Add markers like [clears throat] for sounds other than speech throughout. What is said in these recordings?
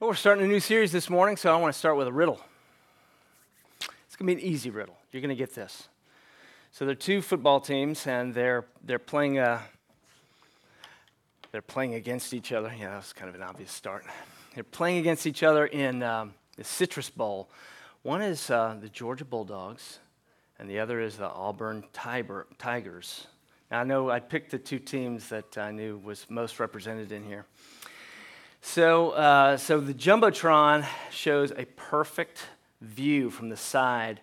Well, we're starting a new series this morning, so I want to start with a riddle. It's going to be an easy riddle. You're going to get this. So there are two football teams, and they're they're playing uh, they're playing against each other. Yeah, that's kind of an obvious start. They're playing against each other in um, the Citrus Bowl. One is uh, the Georgia Bulldogs, and the other is the Auburn Tiber, Tigers. Now I know I picked the two teams that I knew was most represented in here. So, uh, so the Jumbotron shows a perfect view from the side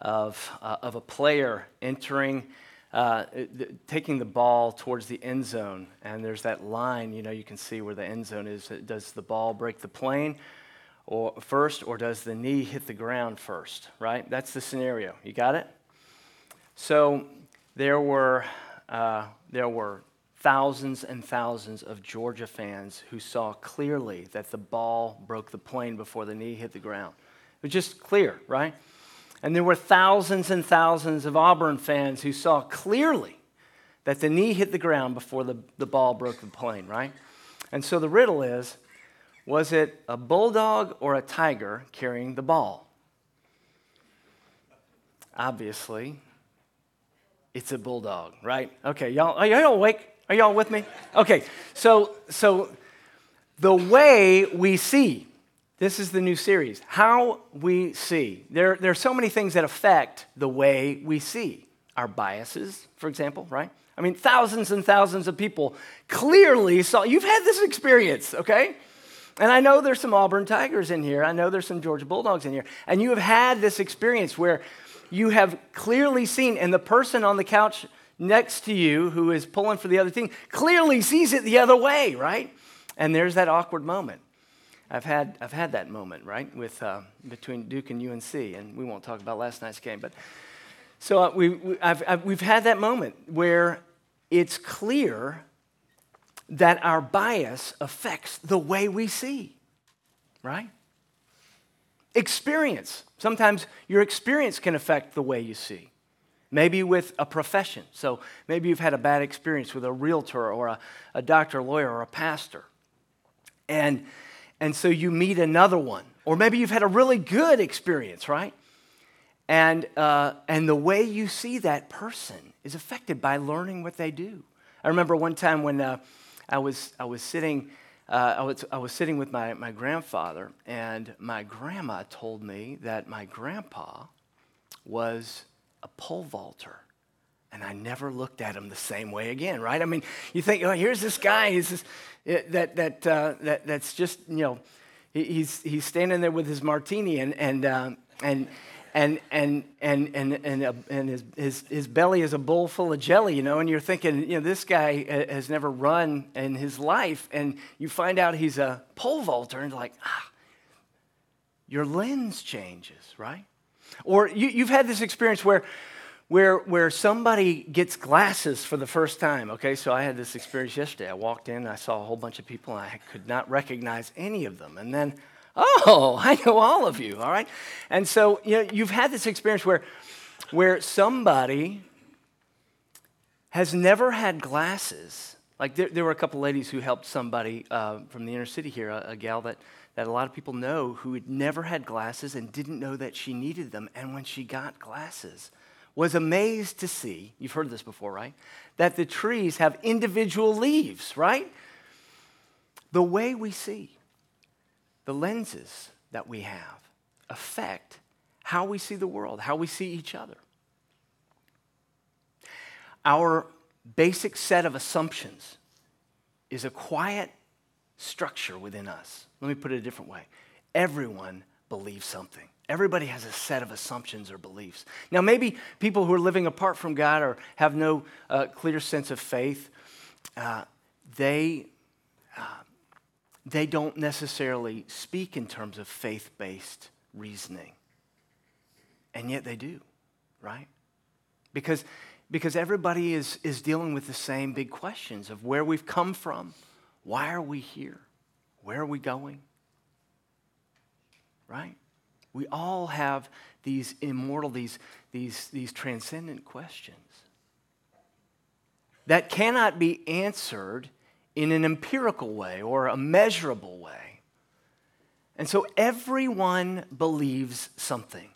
of, uh, of a player entering, uh, taking the ball towards the end zone. And there's that line, you know, you can see where the end zone is. Does the ball break the plane or first, or does the knee hit the ground first, right? That's the scenario. You got it? So there were, uh, there were thousands and thousands of Georgia fans who saw clearly that the ball broke the plane before the knee hit the ground. It was just clear, right? And there were thousands and thousands of Auburn fans who saw clearly that the knee hit the ground before the, the ball broke the plane, right? And so the riddle is was it a bulldog or a tiger carrying the ball? Obviously, it's a bulldog, right? Okay, y'all, are y'all awake? Are y'all with me? Okay, so so the way we see, this is the new series. How we see. There, there are so many things that affect the way we see. Our biases, for example, right? I mean, thousands and thousands of people clearly saw. You've had this experience, okay? And I know there's some Auburn Tigers in here. I know there's some Georgia Bulldogs in here. And you have had this experience where you have clearly seen, and the person on the couch next to you who is pulling for the other team clearly sees it the other way, right? And there's that awkward moment. I've had, I've had that moment, right, with, uh, between Duke and UNC, and we won't talk about last night's game. But so uh, we, we I've, I've, we've had that moment where it's clear that our bias affects the way we see, right? Experience. Sometimes your experience can affect the way you see maybe with a profession. So maybe you've had a bad experience with a realtor or a, a doctor, lawyer, or a pastor. And, and so you meet another one. Or maybe you've had a really good experience, right? And, uh, and the way you see that person is affected by learning what they do. I remember one time when uh, I, was, I was sitting. Uh, I, was, I was sitting with my, my grandfather, and my grandma told me that my grandpa was a pole vaulter. And I never looked at him the same way again, right? I mean, you think, oh, here's this guy he's this, that, that, uh, that, that's just, you know, he's, he's standing there with his martini and, and, uh, and, and, and, and, and, and, uh, and his, his, his belly is a bowl full of jelly, you know, and you're thinking, you know, this guy has never run in his life, and you find out he's a pole vaulter, and like, ah, your lens changes, right? Or you, you've had this experience where, where, where somebody gets glasses for the first time. Okay, so I had this experience yesterday. I walked in, I saw a whole bunch of people, and I could not recognize any of them. And then, oh, [laughs] I know all of you, all right? And so you know, you've had this experience where, where somebody has never had glasses. Like there, there were a couple ladies who helped somebody uh, from the inner city here, a, a gal that that a lot of people know who had never had glasses and didn't know that she needed them. And when she got glasses, was amazed to see, you've heard this before, right? That the trees have individual leaves, right? The way we see, the lenses that we have affect how we see the world, how we see each other. Our basic set of assumptions is a quiet structure within us. Let me put it a different way. Everyone believes something. Everybody has a set of assumptions or beliefs. Now, maybe people who are living apart from God or have no uh, clear sense of faith, uh, they, uh, they don't necessarily speak in terms of faith based reasoning. And yet they do, right? Because, because everybody is, is dealing with the same big questions of where we've come from, why are we here? Where are we going? Right? We all have these immortal, these, these, these transcendent questions that cannot be answered in an empirical way or a measurable way. And so everyone believes something.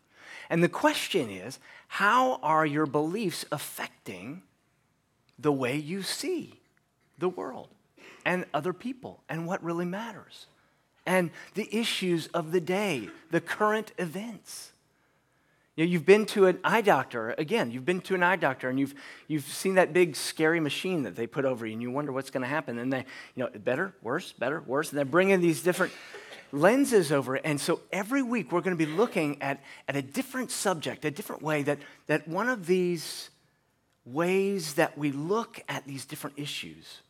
And the question is how are your beliefs affecting the way you see the world and other people and what really matters? And the issues of the day, the current events. You know, you've been to an eye doctor, again, you've been to an eye doctor and you've, you've seen that big scary machine that they put over you and you wonder what's going to happen. And they, you know, better, worse, better, worse. And they're bringing these different lenses over it. And so every week we're going to be looking at, at a different subject, a different way that, that one of these ways that we look at these different issues.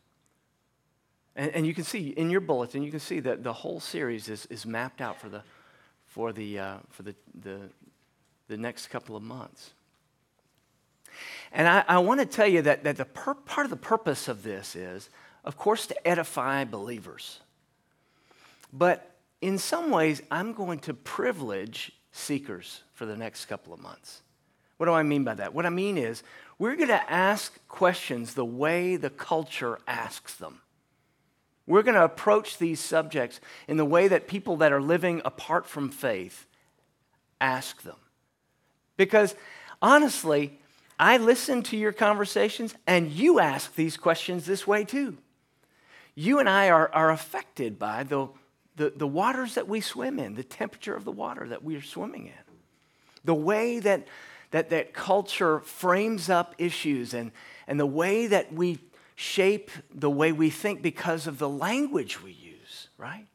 And, and you can see in your bulletin, you can see that the whole series is, is mapped out for the, for the, uh, for the, the the next couple of months. And I, I want to tell you that, that the per, part of the purpose of this is, of course, to edify believers. But in some ways, I'm going to privilege seekers for the next couple of months. What do I mean by that? What I mean is, we're going to ask questions the way the culture asks them. We're going to approach these subjects in the way that people that are living apart from faith ask them. Because honestly, I listen to your conversations and you ask these questions this way too. You and I are, are affected by the, the, the waters that we swim in, the temperature of the water that we are swimming in, the way that, that, that culture frames up issues, and, and the way that we shape the way we think because of the language we use, right?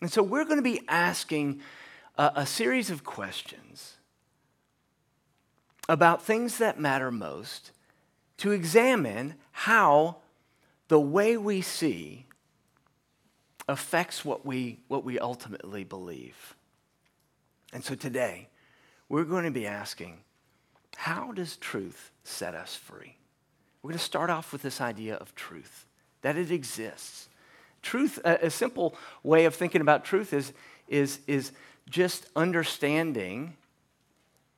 And so we're going to be asking a, a series of questions about things that matter most to examine how the way we see affects what we, what we ultimately believe. And so today, we're going to be asking how does truth set us free? We're going to start off with this idea of truth, that it exists. Truth, a, a simple way of thinking about truth is, is, is just understanding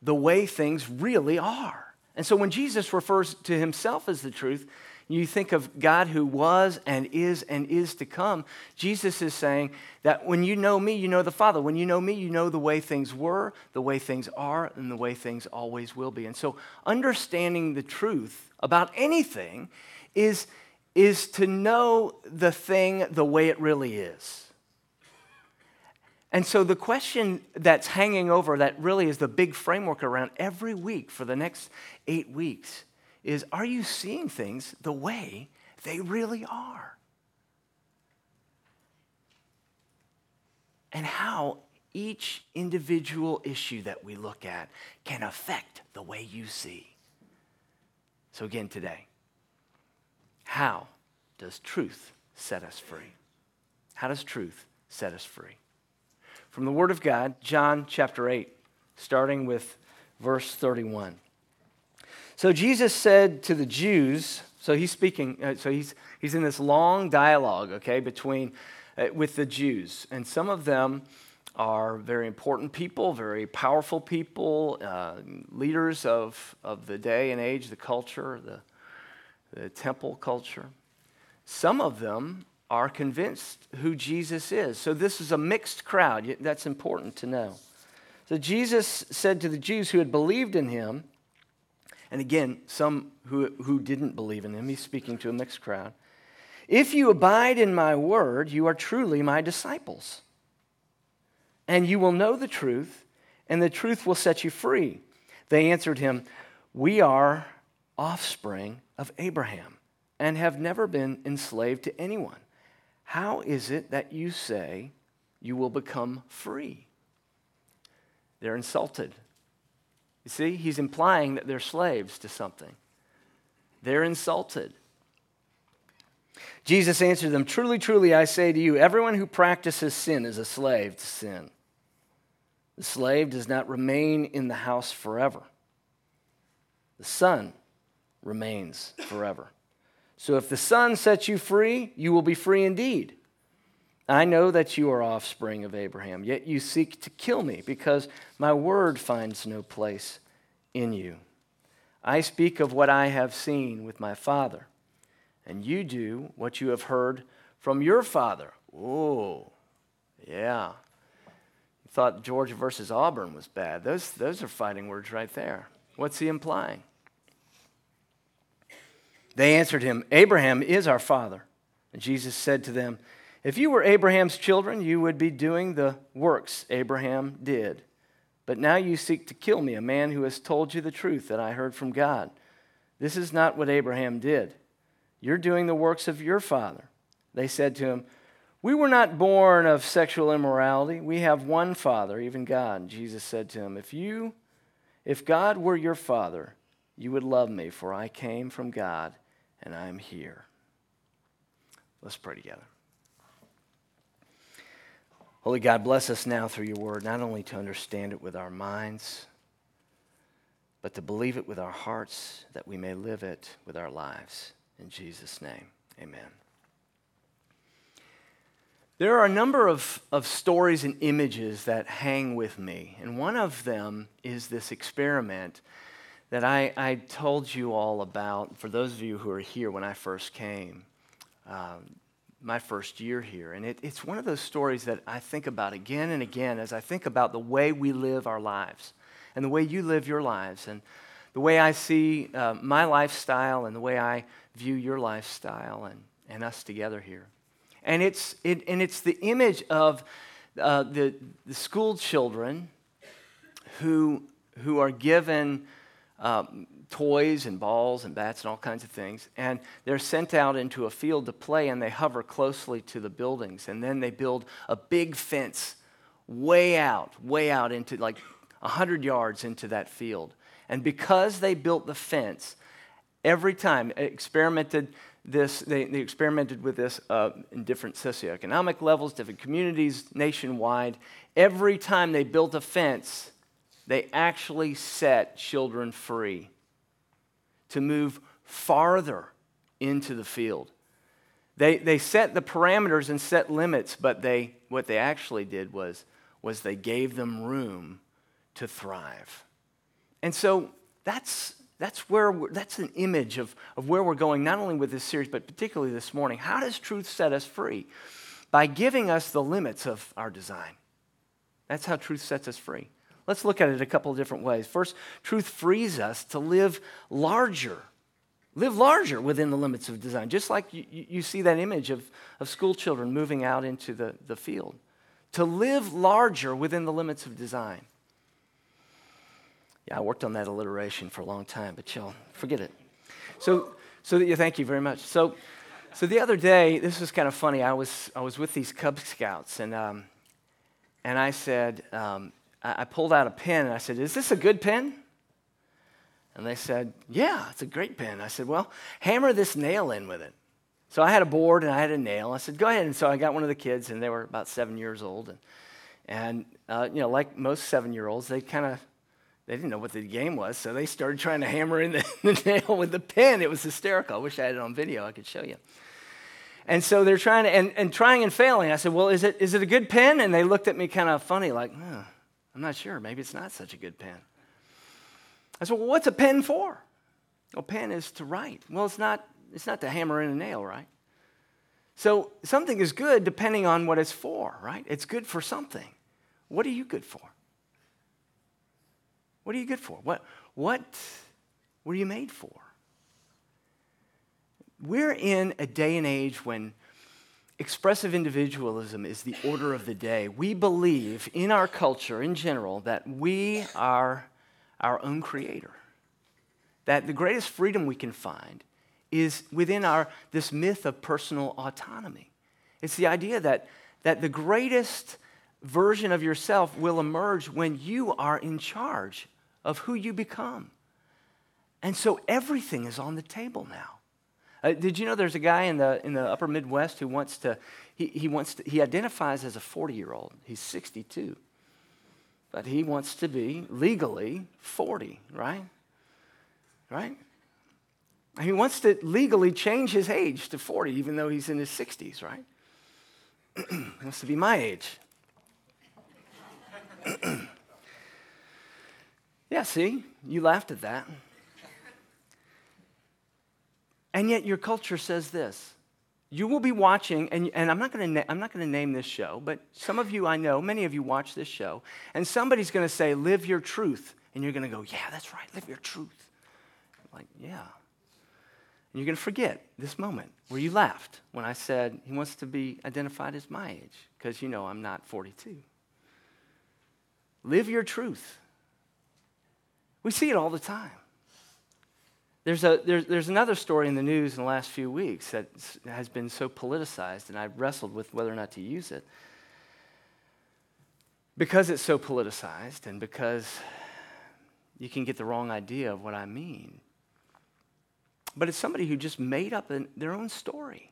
the way things really are. And so when Jesus refers to himself as the truth, you think of God who was and is and is to come. Jesus is saying that when you know me, you know the Father. When you know me, you know the way things were, the way things are, and the way things always will be. And so understanding the truth about anything is, is to know the thing the way it really is. And so the question that's hanging over, that really is the big framework around every week for the next eight weeks, is are you seeing things the way they really are? And how each individual issue that we look at can affect the way you see. So, again, today, how does truth set us free? How does truth set us free? from the Word of God, John chapter 8, starting with verse 31. So Jesus said to the Jews, so he's speaking, uh, so he's, he's in this long dialogue, okay, between, uh, with the Jews. And some of them are very important people, very powerful people, uh, leaders of, of the day and age, the culture, the, the temple culture. Some of them are convinced who Jesus is. So this is a mixed crowd. That's important to know. So Jesus said to the Jews who had believed in him, and again, some who, who didn't believe in him, he's speaking to a mixed crowd. If you abide in my word, you are truly my disciples. And you will know the truth, and the truth will set you free. They answered him, We are offspring of Abraham and have never been enslaved to anyone. How is it that you say you will become free? They're insulted. You see, he's implying that they're slaves to something. They're insulted. Jesus answered them Truly, truly, I say to you, everyone who practices sin is a slave to sin. The slave does not remain in the house forever, the son remains forever. So if the Son sets you free, you will be free indeed. I know that you are offspring of Abraham, yet you seek to kill me because my word finds no place in you. I speak of what I have seen with my father, and you do what you have heard from your father. Oh, yeah. thought Georgia versus Auburn was bad. Those, those are fighting words right there. What's he implying? They answered him, Abraham is our father. And Jesus said to them, If you were Abraham's children, you would be doing the works Abraham did. But now you seek to kill me, a man who has told you the truth that I heard from God. This is not what Abraham did. You're doing the works of your father. They said to him, We were not born of sexual immorality. We have one father, even God. Jesus said to him, If you if God were your father, you would love me, for I came from God and I am here. Let's pray together. Holy God, bless us now through your word, not only to understand it with our minds, but to believe it with our hearts, that we may live it with our lives. In Jesus' name, amen. There are a number of, of stories and images that hang with me, and one of them is this experiment that I, I told you all about for those of you who are here when I first came, um, my first year here. And it, it's one of those stories that I think about again and again as I think about the way we live our lives and the way you live your lives and the way I see uh, my lifestyle and the way I view your lifestyle and, and us together here. And it's, it, and it's the image of uh, the, the school children who, who are given um, toys and balls and bats and all kinds of things. And they're sent out into a field to play and they hover closely to the buildings. And then they build a big fence way out, way out into like 100 yards into that field. And because they built the fence, every time experimented this, they, they experimented with this uh, in different socioeconomic levels, different communities nationwide. Every time they built a fence, they actually set children free to move farther into the field. They, they set the parameters and set limits, but they, what they actually did was, was they gave them room to thrive. And so that's, that's, where that's an image of, of where we're going, not only with this series, but particularly this morning. How does truth set us free? By giving us the limits of our design. That's how truth sets us free. Let's look at it a couple of different ways. First, truth frees us to live larger, live larger within the limits of design, just like you, you see that image of, of school children moving out into the, the field. To live larger within the limits of design. Yeah, I worked on that alliteration for a long time, but y'all, forget it. So, so yeah, thank you very much. So, so the other day, this was kind of funny. I was, I was with these Cub Scouts, and, um, and I said, um, I pulled out a pen and I said, Is this a good pen? And they said, Yeah, it's a great pen. I said, Well, hammer this nail in with it. So I had a board and I had a nail. I said, Go ahead. And so I got one of the kids, and they were about seven years old. And, and uh, you know, like most seven year olds, they kind of they didn't know what the game was, so they started trying to hammer in the, [laughs] the, nail with the pen. It was hysterical. I wish I had it on video. I could show you. And so they're trying to, and, and trying and failing. I said, Well, is it, is it a good pen? And they looked at me kind of funny, like. I'm not sure. Maybe it's not such a good pen. I said, Well, what's a pen for? A pen is to write. Well, it's not, it's not to hammer in a nail, right? So something is good depending on what it's for, right? It's good for something. What are you good for? What are you good for? What, what were you made for? We're in a day and age when expressive individualism is the order of the day. We believe in our culture in general that we are our own creator. That the greatest freedom we can find is within our this myth of personal autonomy. It's the idea that, that the greatest version of yourself will emerge when you are in charge of who you become. And so everything is on the table now. Uh, did you know there's a guy in the, in the upper Midwest who wants to, he, he wants to, he identifies as a 40 year old. He's 62. But he wants to be legally 40, right? Right? He wants to legally change his age to 40, even though he's in his 60s, right? [clears throat] he wants to be my age. [clears throat] yeah, see, you laughed at that. And yet, your culture says this you will be watching, and, and I'm not going to I'm not to name this show, but some of you I know, many of you watch this show, and somebody's going to say, "Live your truth," and you're going to go, "Yeah, that's right, live your truth." I'm like, yeah. And you're to forget this moment where you laughed when I said he wants to be identified as my age, because you know I'm not 42. Live your truth. We see it all the time. There's, a, there's, there's another story in the news in the last few weeks that has been so politicized, and I've wrestled with whether or not to use it. Because it's so politicized, and because you can get the wrong idea of what I mean. But it's somebody who just made up an, their own story.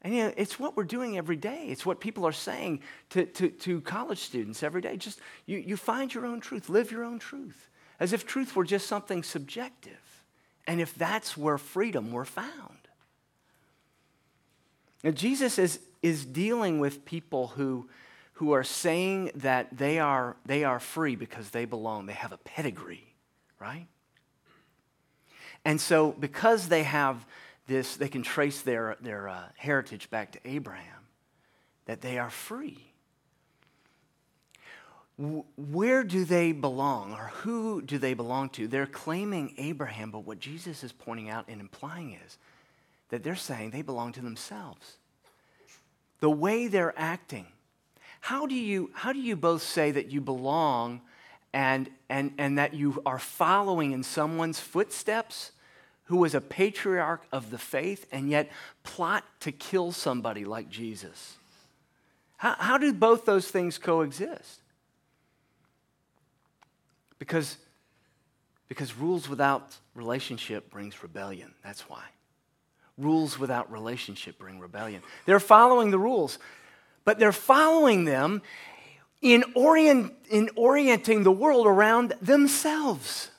And you know, it's what we're doing every day. It's what people are saying to, to, to college students every day. Just you, you find your own truth, live your own truth as if truth were just something subjective, and if that's where freedom were found. Now, Jesus is, is dealing with people who, who are saying that they are, they are free because they belong, they have a pedigree, right? And so, because they have this, they can trace their, their uh, heritage back to Abraham, that they are free where do they belong or who do they belong to? They're claiming Abraham, but what Jesus is pointing out and implying is that they're saying they belong to themselves. The way they're acting. How do you, how do you both say that you belong and, and, and that you are following in someone's footsteps who was a patriarch of the faith and yet plot to kill somebody like Jesus? How, how do both those things coexist? Because, because rules without relationship brings rebellion. That's why. Rules without relationship bring rebellion. They're following the rules, but they're following them in, orient, in orienting the world around themselves.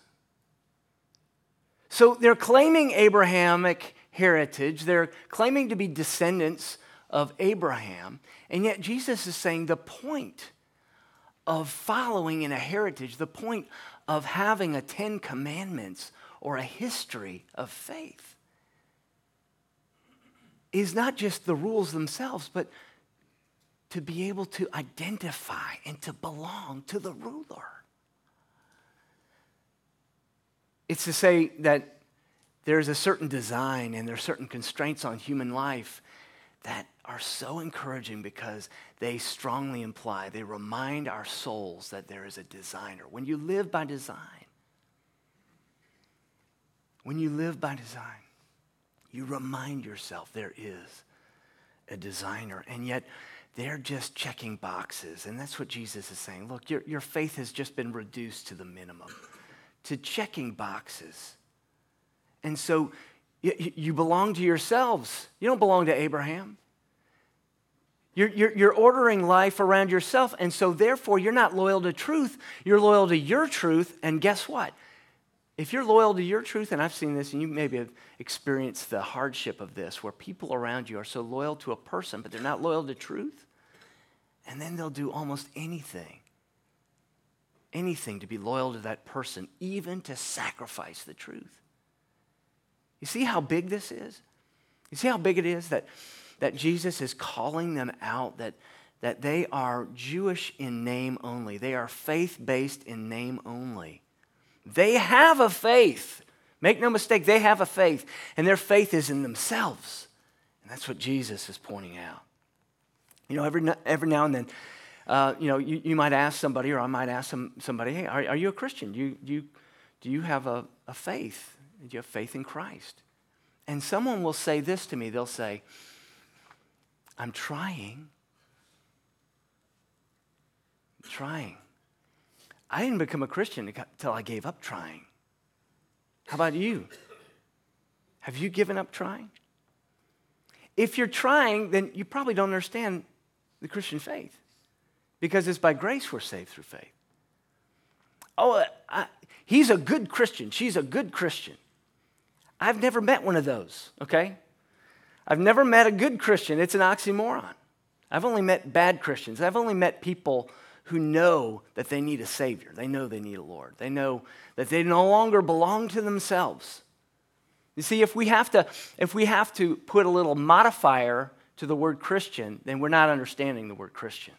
So they're claiming Abrahamic heritage, they're claiming to be descendants of Abraham, and yet Jesus is saying the point of following in a heritage, the point of having a Ten Commandments or a history of faith is not just the rules themselves, but to be able to identify and to belong to the ruler. It's to say that there's a certain design and there's certain constraints on human life that are so encouraging because they strongly imply, they remind our souls that there is a designer. When you live by design, when you live by design, you remind yourself there is a designer. And yet, they're just checking boxes. And that's what Jesus is saying. Look, your, your faith has just been reduced to the minimum, to checking boxes. And so you, you belong to yourselves. You don't belong to Abraham. You're, you're, you're, ordering life around yourself, and so therefore you're not loyal to truth. You're loyal to your truth, and guess what? If you're loyal to your truth, and I've seen this, and you maybe have experienced the hardship of this, where people around you are so loyal to a person, but they're not loyal to truth, and then they'll do almost anything, anything to be loyal to that person, even to sacrifice the truth. You see how big this is? You see how big it is that that Jesus is calling them out, that, that they are Jewish in name only. They are faith based in name only. They have a faith. Make no mistake, they have a faith, and their faith is in themselves. And that's what Jesus is pointing out. You know, every, every now and then, uh, you know, you, you might ask somebody, or I might ask some, somebody, hey, are, are you a Christian? Do you, do you, do you have a, a faith? Do you have faith in Christ? And someone will say this to me. They'll say, I'm trying. I'm trying. I didn't become a Christian until I gave up trying. How about you? Have you given up trying? If you're trying, then you probably don't understand the Christian faith because it's by grace we're saved through faith. Oh, I, he's a good Christian. She's a good Christian. I've never met one of those, okay? I've never met a good Christian. It's an oxymoron. I've only met bad Christians. I've only met people who know that they need a Savior. They know they need a Lord. They know that they no longer belong to themselves, You see, if we have to, if we have to put a little modifier to the word Christian, then we're not understanding the word Christian.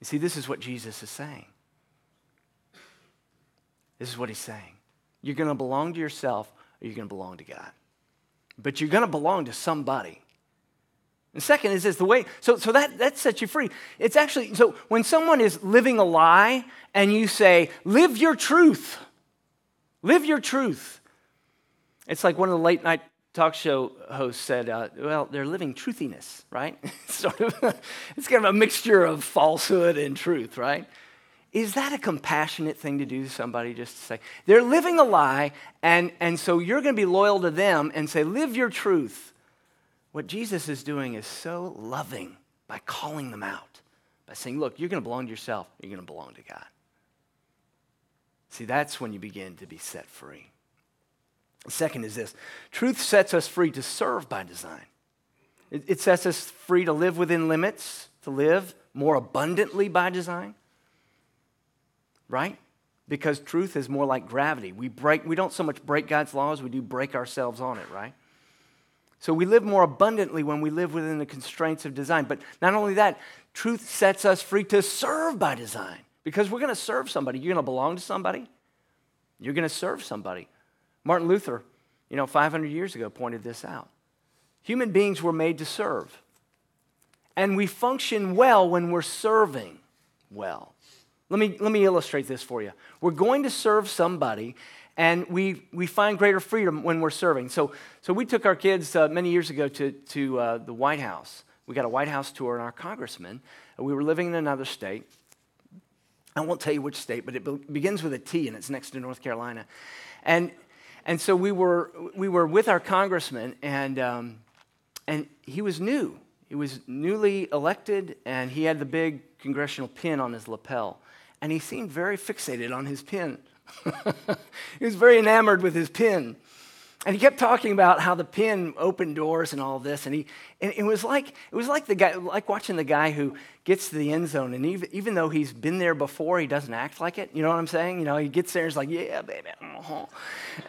You see, this is what Jesus is saying. This is what he's saying. You're going to belong to yourself or you're going to belong to God. But you're going to belong to somebody. And second is this the way, so, so that, that sets you free. It's actually, so when someone is living a lie and you say, live your truth, live your truth. It's like one of the late night talk show hosts said, uh, well, they're living truthiness, right? [laughs] sort of, it's kind of a mixture of falsehood and truth, right? Is that a compassionate thing to do to somebody just to say, they're living a lie, and, and so you're going to be loyal to them and say, live your truth? What Jesus is doing is so loving by calling them out, by saying, look, you're going to belong to yourself, you're going to belong to God. See, that's when you begin to be set free. The second is this truth sets us free to serve by design. It, it sets us free to live within limits, to live more abundantly by design. Right? Because truth is more like gravity. We break, we don't so much break God's laws, we do break ourselves on it, right? So we live more abundantly when we live within the constraints of design. But not only that, truth sets us free to serve by design. Because we're going to serve somebody. You're going to belong to somebody. You're going to serve somebody. Martin Luther, you know, 500 years ago pointed this out. Human beings were made to serve. And we function well when we're serving well. Let me, let me illustrate this for you. We're going to serve somebody, and we, we find greater freedom when we're serving. So, so we took our kids uh, many years ago to, to uh, the White House. We got a White House tour, and our congressman, uh, we were living in another state. I won't tell you which state, but it be- begins with a T, and it's next to North Carolina. And and so we were, we were with our congressman, and, um, and he was new. He was newly elected, and he had the big congressional pin on his lapel. And he seemed very fixated on his pin. [laughs] he was very enamored with his pin. And he kept talking about how the pin opened doors and all this. And, he, and it, was like, it was like, the guy, like watching the guy who gets to the end zone. And even, even though he's been there before, he doesn't act like it. You know what I'm saying? You know, he gets there and he's like, yeah, baby. Uh-huh.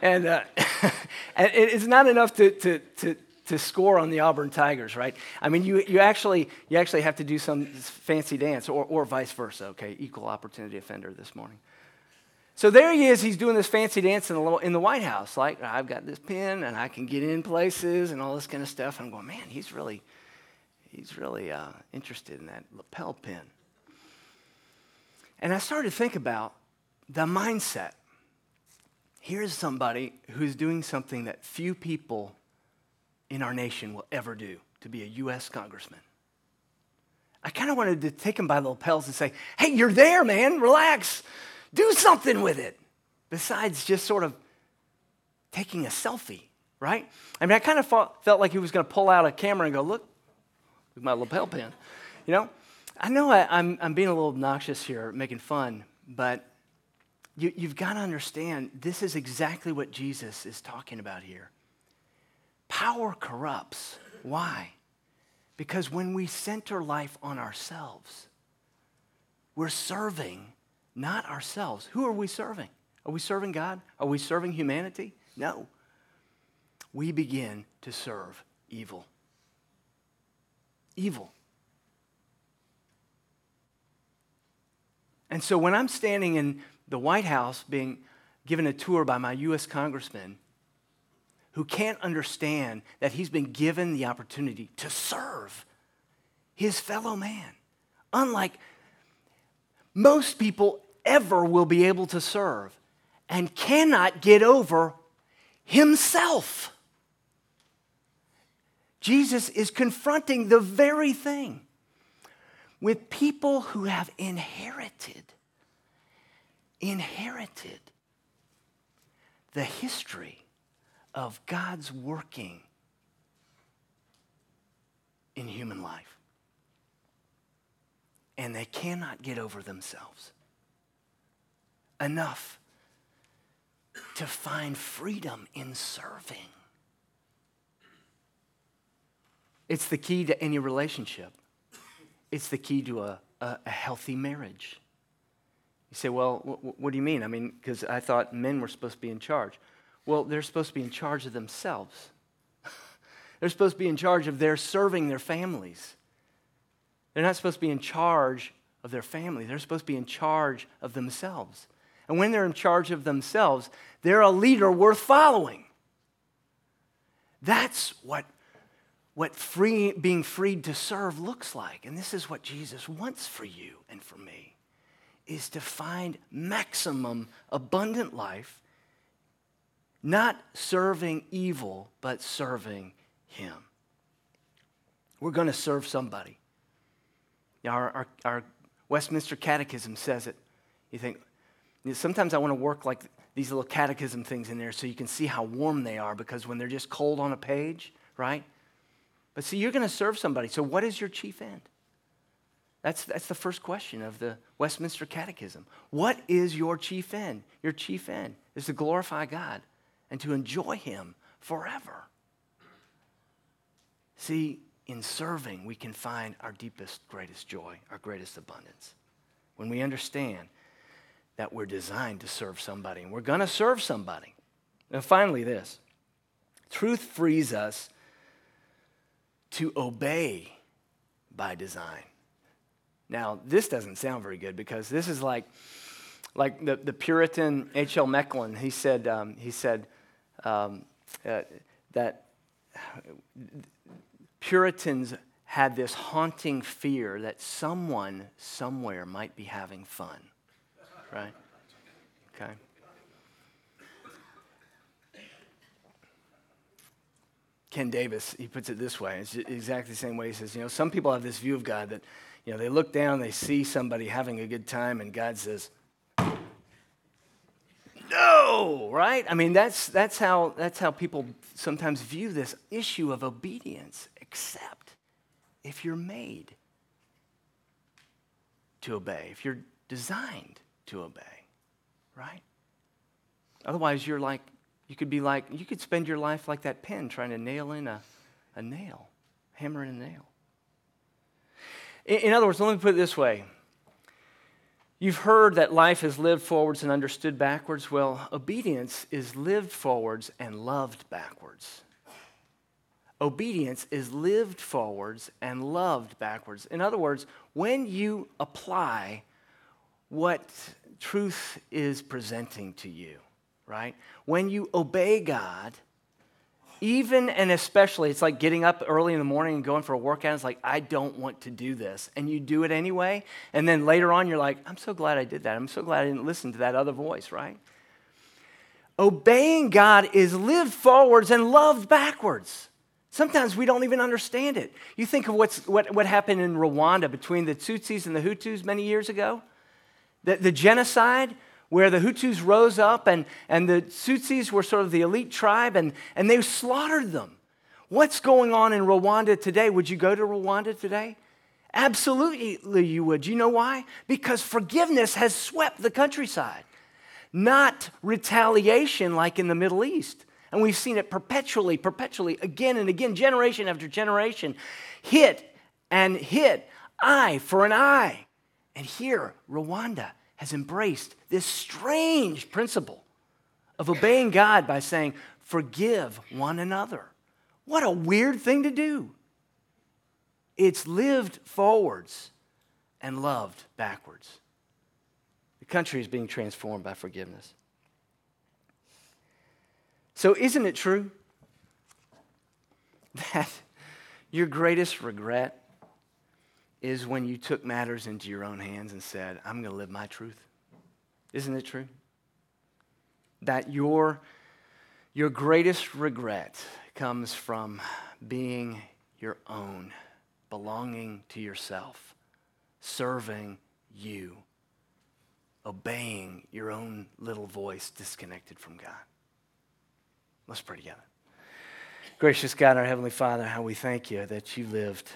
And, uh, [laughs] and it's not enough to, to, to, to score on the Auburn Tigers, right? I mean, you, you, actually, you actually have to do some fancy dance or, or vice versa, okay? Equal opportunity offender this morning. So there he is. He's doing this fancy dance in the, in the White House. Like, I've got this pin and I can get in places and all this kind of stuff. And I'm going, man, he's really, he's really uh, interested in that lapel pin. And I started to think about the mindset. Here's somebody who's doing something that few people in our nation will ever do to be a U.S. congressman. I kind of wanted to take him by the lapels and say, hey, you're there, man, relax. Do something with it besides just sort of taking a selfie, right? I mean, I kind of felt, like he was going to pull out a camera and go, look, with my lapel pin. You know, I know I, am I'm, I'm being a little obnoxious here, making fun, but you, you've got to understand this is exactly what Jesus is talking about here. Power corrupts. Why? Because when we center life on ourselves, we're serving not ourselves. Who are we serving? Are we serving God? Are we serving humanity? No. We begin to serve evil. Evil. And so when I'm standing in the White House being given a tour by my U.S. congressman who can't understand that he's been given the opportunity to serve his fellow man, unlike most people ever will be able to serve and cannot get over himself. Jesus is confronting the very thing with people who have inherited, inherited the history of God's working in human life and they cannot get over themselves enough to find freedom in serving. It's the key to any relationship. It's the key to a, a, a, healthy marriage. You say, well, wh- what do you mean? I mean, because I thought men were supposed to be in charge. Well, they're supposed to be in charge of themselves. [laughs] they're supposed to be in charge of their serving their families. They're not supposed to be in charge of their family. They're supposed to be in charge of themselves. And when they're in charge of themselves, they're a leader worth following. That's what, what free, being freed to serve looks like. And this is what Jesus wants for you and for me is to find maximum abundant life, not serving evil, but serving Him. We're going to serve somebody. Our, our, our, Westminster Catechism says it. You think, sometimes I want to work like these little catechism things in there so you can see how warm they are because when they're just cold on a page, right? But see, you're going to serve somebody. So, what is your chief end? That's, that's the first question of the Westminster Catechism. What is your chief end? Your chief end is to glorify God and to enjoy Him forever. See, in serving, we can find our deepest, greatest joy, our greatest abundance. When we understand that we're designed to serve somebody and we're going to serve somebody. And finally, this truth frees us to obey by design. Now, this doesn't sound very good because this is like, like the, the Puritan H.L. Mencken, he said, um, he said um, uh, that Puritans had this haunting fear that someone somewhere might be having fun, right? Okay. Ken Davis, he puts it this way. It's exactly the same way. He says, you know, some people have this view of God that you know, they look down, they see somebody having a good time, and God says, no, right? I mean, that's, that's, how, that's how people sometimes view this issue of obedience, except if you're made to obey, if you're designed to obey, right? Otherwise, you're like, you could be like, you could spend your life like that pen trying to nail in a, a nail, hammer in a nail. In other words, let me put it this way. You've heard that life is lived forwards and understood backwards. Well, obedience is lived forwards and loved backwards. Obedience is lived forwards and loved backwards. In other words, when you apply what truth is presenting to you, right? When you obey God, even and especially, it's like getting up early in the morning and going for a workout. It's like, I don't want to do this. And you do it anyway. And then later on, you're like, I'm so glad I did that. I'm so glad I didn't listen to that other voice, right? Obeying God is lived forwards and loved backwards. Sometimes we don't even understand it. You think of what's, what, what happened in Rwanda between the Tutsis and the Hutus many years ago? The, the genocide where the Hutus rose up and, and the Tutsis were sort of the elite tribe and, and they slaughtered them. What's going on in Rwanda today? Would you go to Rwanda today? Absolutely, you would. You know why? Because forgiveness has swept the countryside, not retaliation like in the Middle East. And we've seen it perpetually, perpetually, again and again, generation after generation. Hit and hit, eye for an eye. And here, Rwanda has embraced this strange principle of obeying God by saying, forgive one another. What a weird thing to do. It's lived forwards and loved backwards. The country is being transformed by forgiveness. So, isn't it true [laughs] that your greatest regret is when you took matters into your own hands and said, I'm going to live my truth. Isn't it true? That your, your greatest regret comes from being your own, belonging to yourself, serving you, obeying your own little voice disconnected from God. Let's pray together. Gracious God, our Heavenly Father, how we thank you that you lived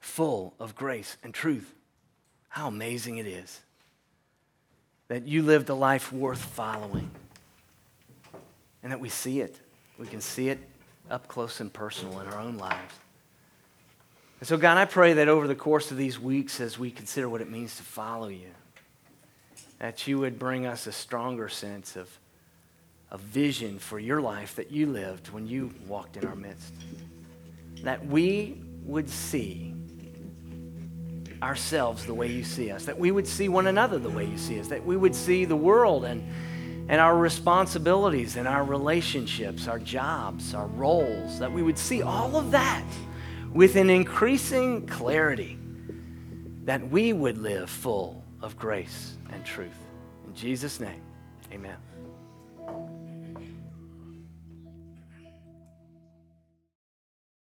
full of grace and truth. How amazing it is that you lived a life worth following and that we see it. We can see it up close and personal in our own lives. And so, God, I pray that over the course of these weeks, as we consider what it means to follow you, that you would bring us a stronger sense of a vision for your life that you lived when you walked in our midst. That we would see ourselves the way you see us, that we would see one another the way you see us, that we would see the world and, and our responsibilities and our relationships, our jobs, our roles, that we would see all of that with an increasing clarity, that we would live full of grace and truth. In Jesus' name, amen.